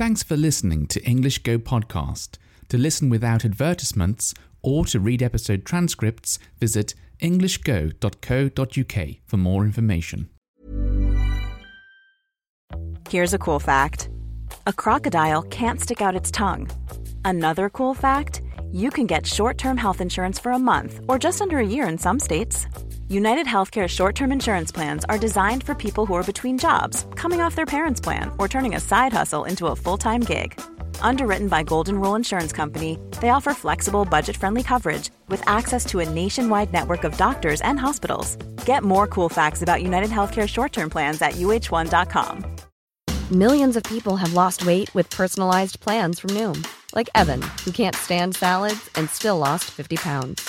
Thanks for listening to English Go Podcast. To listen without advertisements or to read episode transcripts, visit englishgo.co.uk for more information. Here's a cool fact a crocodile can't stick out its tongue. Another cool fact you can get short term health insurance for a month or just under a year in some states. United Healthcare short term insurance plans are designed for people who are between jobs, coming off their parents' plan, or turning a side hustle into a full time gig. Underwritten by Golden Rule Insurance Company, they offer flexible, budget friendly coverage with access to a nationwide network of doctors and hospitals. Get more cool facts about United Healthcare short term plans at uh1.com. Millions of people have lost weight with personalized plans from Noom, like Evan, who can't stand salads and still lost 50 pounds.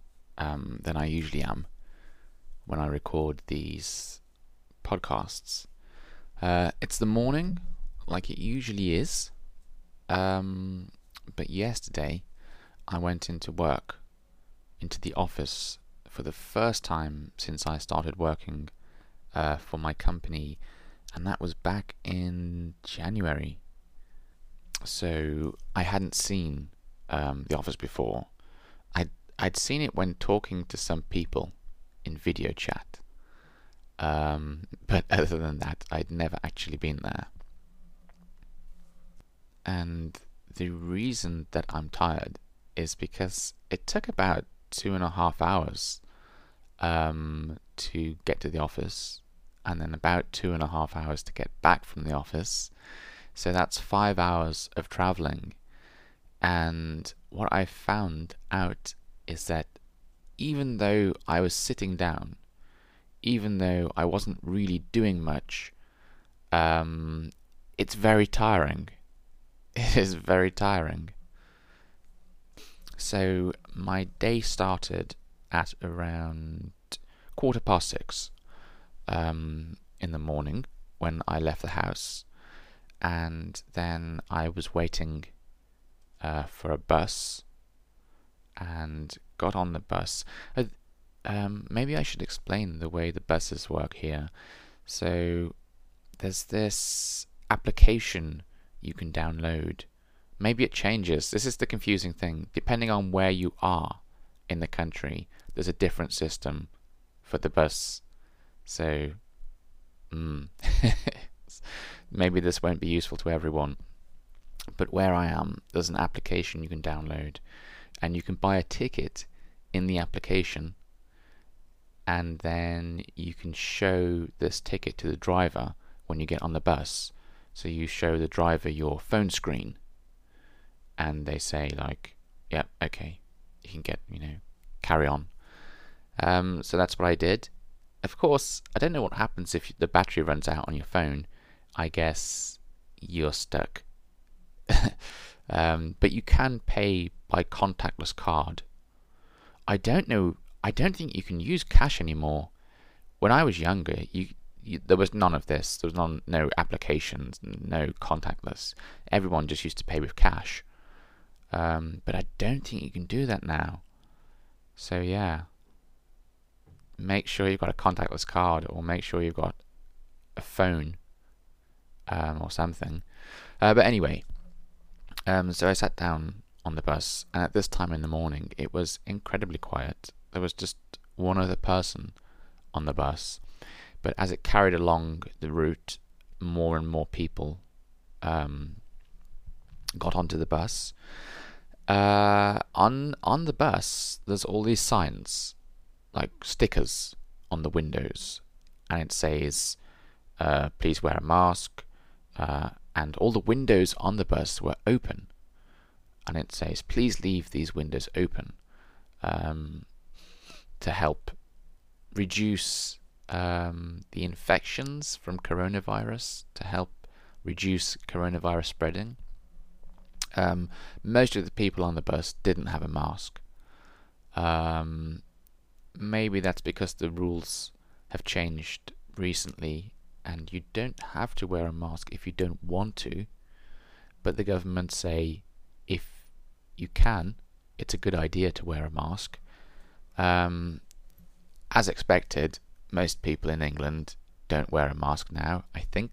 um, than I usually am when I record these podcasts. Uh, it's the morning, like it usually is. Um, but yesterday, I went into work, into the office for the first time since I started working uh, for my company, and that was back in January. So I hadn't seen um, the office before. I'd seen it when talking to some people in video chat. Um, but other than that, I'd never actually been there. And the reason that I'm tired is because it took about two and a half hours um, to get to the office, and then about two and a half hours to get back from the office. So that's five hours of traveling. And what I found out is that even though I was sitting down, even though I wasn't really doing much, um, it's very tiring. It is very tiring. So my day started at around quarter past six um, in the morning when I left the house, and then I was waiting uh, for a bus and got on the bus. Uh, um, maybe I should explain the way the buses work here. So there's this application you can download. Maybe it changes. This is the confusing thing. Depending on where you are in the country, there's a different system for the bus. So, mm, maybe this won't be useful to everyone. But where I am, there's an application you can download, and you can buy a ticket in the application, and then you can show this ticket to the driver when you get on the bus. So you show the driver your phone screen, and they say like, "Yep, yeah, okay, you can get, you know, carry on." Um, so that's what I did. Of course, I don't know what happens if the battery runs out on your phone. I guess you're stuck. um, but you can pay by contactless card. I don't know. I don't think you can use cash anymore. When I was younger, you, you, there was none of this. There was none, no applications, no contactless. Everyone just used to pay with cash. Um, but I don't think you can do that now. So yeah, make sure you've got a contactless card, or make sure you've got a phone um, or something. Uh, but anyway, um, so I sat down on the bus, and at this time in the morning, it was incredibly quiet. There was just one other person on the bus, but as it carried along the route, more and more people um, got onto the bus. Uh, on on the bus, there's all these signs, like stickers on the windows, and it says, uh, "Please wear a mask." Uh, and all the windows on the bus were open, and it says, "Please leave these windows open um, to help reduce um, the infections from coronavirus, to help reduce coronavirus spreading." Um, most of the people on the bus didn't have a mask. Um, maybe that's because the rules have changed recently and you don't have to wear a mask if you don't want to. But the government say if you can, it's a good idea to wear a mask. Um, as expected, most people in England don't wear a mask now. I think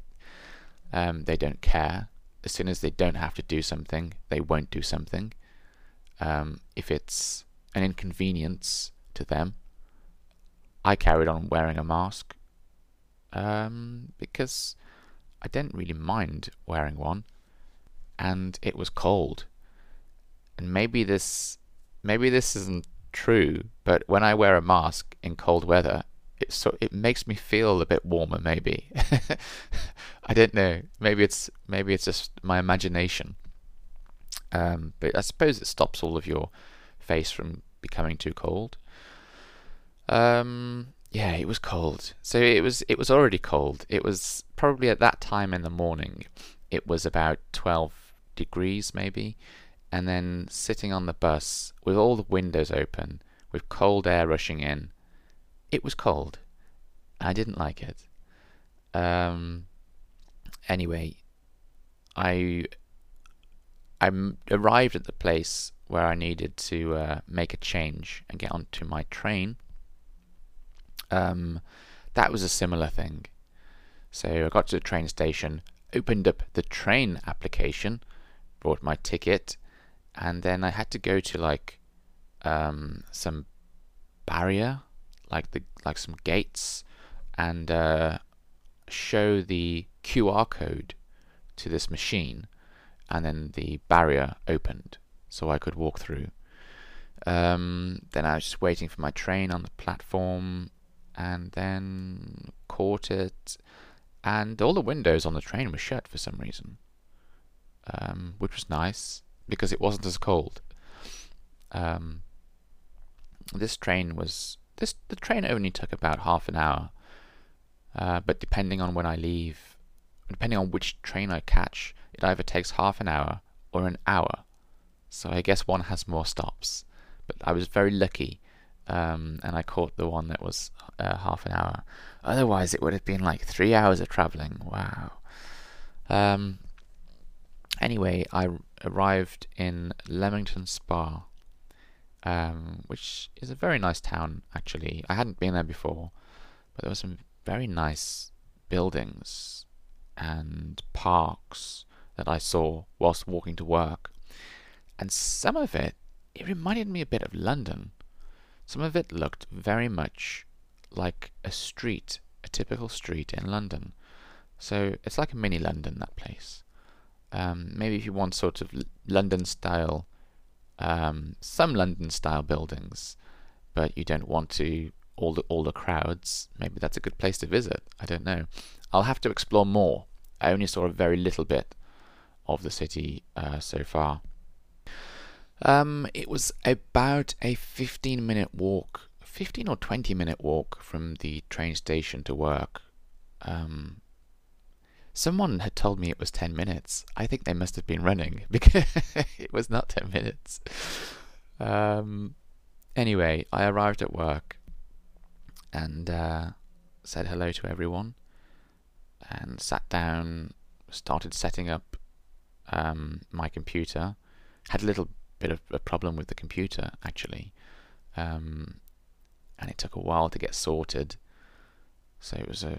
um, they don't care. As soon as they don't have to do something, they won't do something. Um, if it's an inconvenience to them, I carried on wearing a mask um, because I didn't really mind wearing one, and it was cold. And maybe this, maybe this isn't true, but when I wear a mask in cold weather, it so it makes me feel a bit warmer. Maybe I don't know. Maybe it's maybe it's just my imagination. Um, but I suppose it stops all of your face from becoming too cold. Um, yeah, it was cold. So it was it was already cold. It was probably at that time in the morning. It was about 12 degrees maybe. And then sitting on the bus with all the windows open, with cold air rushing in. It was cold. I didn't like it. Um anyway, I I arrived at the place where I needed to uh, make a change and get onto my train um, that was a similar thing. So I got to the train station, opened up the train application, bought my ticket, and then I had to go to like um, some barrier, like the like some gates, and uh, show the QR code to this machine, and then the barrier opened, so I could walk through. Um, then I was just waiting for my train on the platform, and then caught it, and all the windows on the train were shut for some reason, um, which was nice because it wasn't as cold. Um, this train was this the train only took about half an hour, uh, but depending on when I leave, depending on which train I catch, it either takes half an hour or an hour. So I guess one has more stops. But I was very lucky um, and I caught the one that was uh, half an hour. Otherwise, it would have been like three hours of traveling. Wow. Um, anyway, I arrived in Leamington Spa, um, which is a very nice town, actually. I hadn't been there before, but there were some very nice buildings and parks that I saw whilst walking to work. And some of it, it reminded me a bit of London. Some of it looked very much like a street, a typical street in London. So it's like a mini London, that place. Um, maybe if you want sort of London style, um, some London style buildings, but you don't want to all the all the crowds, maybe that's a good place to visit. I don't know. I'll have to explore more. I only saw a very little bit of the city uh, so far. Um, it was about a 15 minute walk, 15 or 20 minute walk from the train station to work. Um, someone had told me it was 10 minutes. I think they must have been running because it was not 10 minutes. Um, anyway, I arrived at work and uh, said hello to everyone and sat down, started setting up um, my computer. Had a little bit of a problem with the computer actually, um, and it took a while to get sorted. So it was a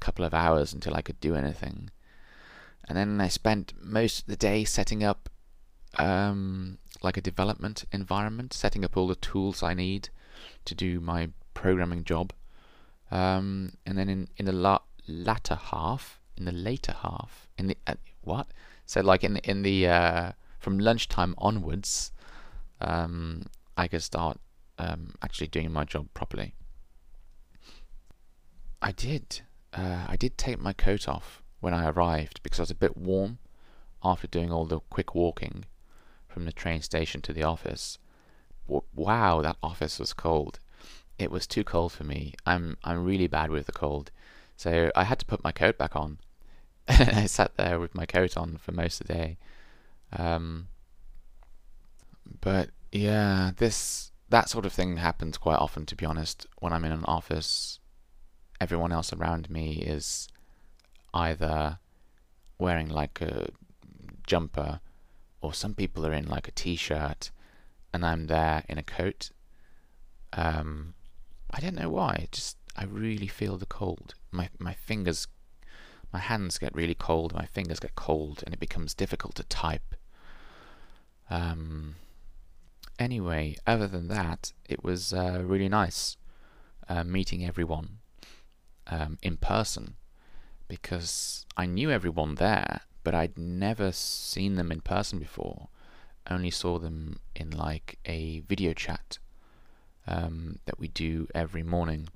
couple of hours until I could do anything, and then I spent most of the day setting up um, like a development environment, setting up all the tools I need to do my programming job. Um, and then in in the la- latter half, in the later half, in the uh, what? So like in in the uh, from lunchtime onwards, um, I could start um, actually doing my job properly. I did. Uh, I did take my coat off when I arrived because I was a bit warm after doing all the quick walking from the train station to the office. Wow, that office was cold. It was too cold for me. I'm I'm really bad with the cold, so I had to put my coat back on. I sat there with my coat on for most of the day. Um, but yeah, this that sort of thing happens quite often. To be honest, when I'm in an office, everyone else around me is either wearing like a jumper, or some people are in like a t-shirt, and I'm there in a coat. Um, I don't know why. Just I really feel the cold. My my fingers, my hands get really cold. My fingers get cold, and it becomes difficult to type. Um. Anyway, other than that, it was uh, really nice uh, meeting everyone um, in person because I knew everyone there, but I'd never seen them in person before. Only saw them in like a video chat um, that we do every morning.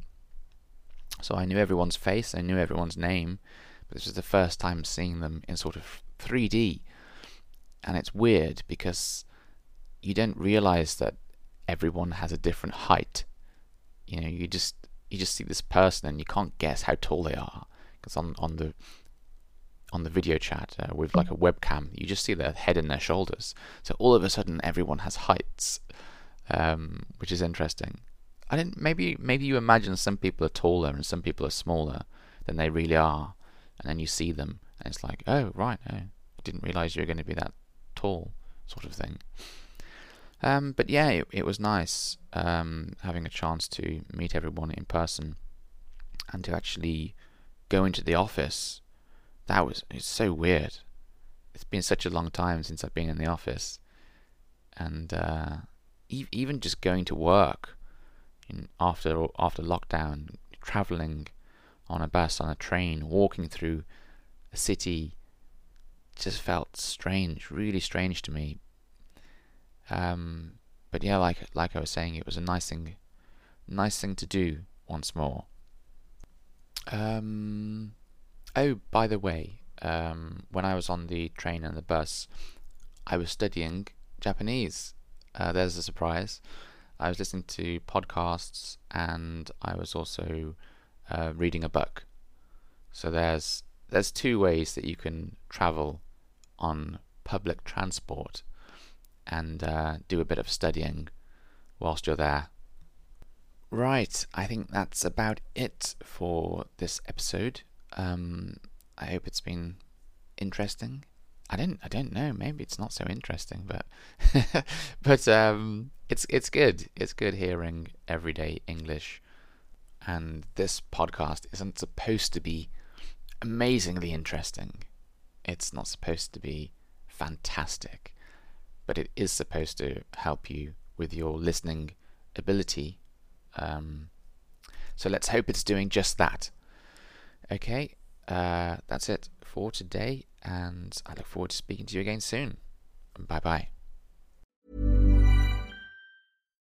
So I knew everyone's face, I knew everyone's name, but this was the first time seeing them in sort of 3D. And it's weird because you don't realize that everyone has a different height. You know, you just you just see this person and you can't guess how tall they are because on on the on the video chat uh, with like a webcam, you just see their head and their shoulders. So all of a sudden, everyone has heights, um, which is interesting. I didn't maybe maybe you imagine some people are taller and some people are smaller than they really are, and then you see them and it's like, oh right, oh, I didn't realize you were going to be that tall, sort of thing. Um, but yeah, it, it was nice um, having a chance to meet everyone in person and to actually go into the office. That was it's so weird. It's been such a long time since I've been in the office, and uh, e- even just going to work in, after after lockdown, traveling on a bus, on a train, walking through a city, just felt strange, really strange to me um, but yeah, like like I was saying, it was a nice thing, nice thing to do once more. Um, oh, by the way, um, when I was on the train and the bus, I was studying Japanese. Uh, there's a surprise. I was listening to podcasts and I was also uh, reading a book. So there's there's two ways that you can travel on public transport and uh, do a bit of studying whilst you're there. Right, I think that's about it for this episode. Um, I hope it's been interesting. I don't, I don't know. Maybe it's not so interesting, but, but um, it's it's good. It's good hearing everyday English, and this podcast isn't supposed to be amazingly interesting. It's not supposed to be fantastic but it is supposed to help you with your listening ability. Um, so let's hope it's doing just that. Okay, uh, that's it for today, and I look forward to speaking to you again soon. Bye bye.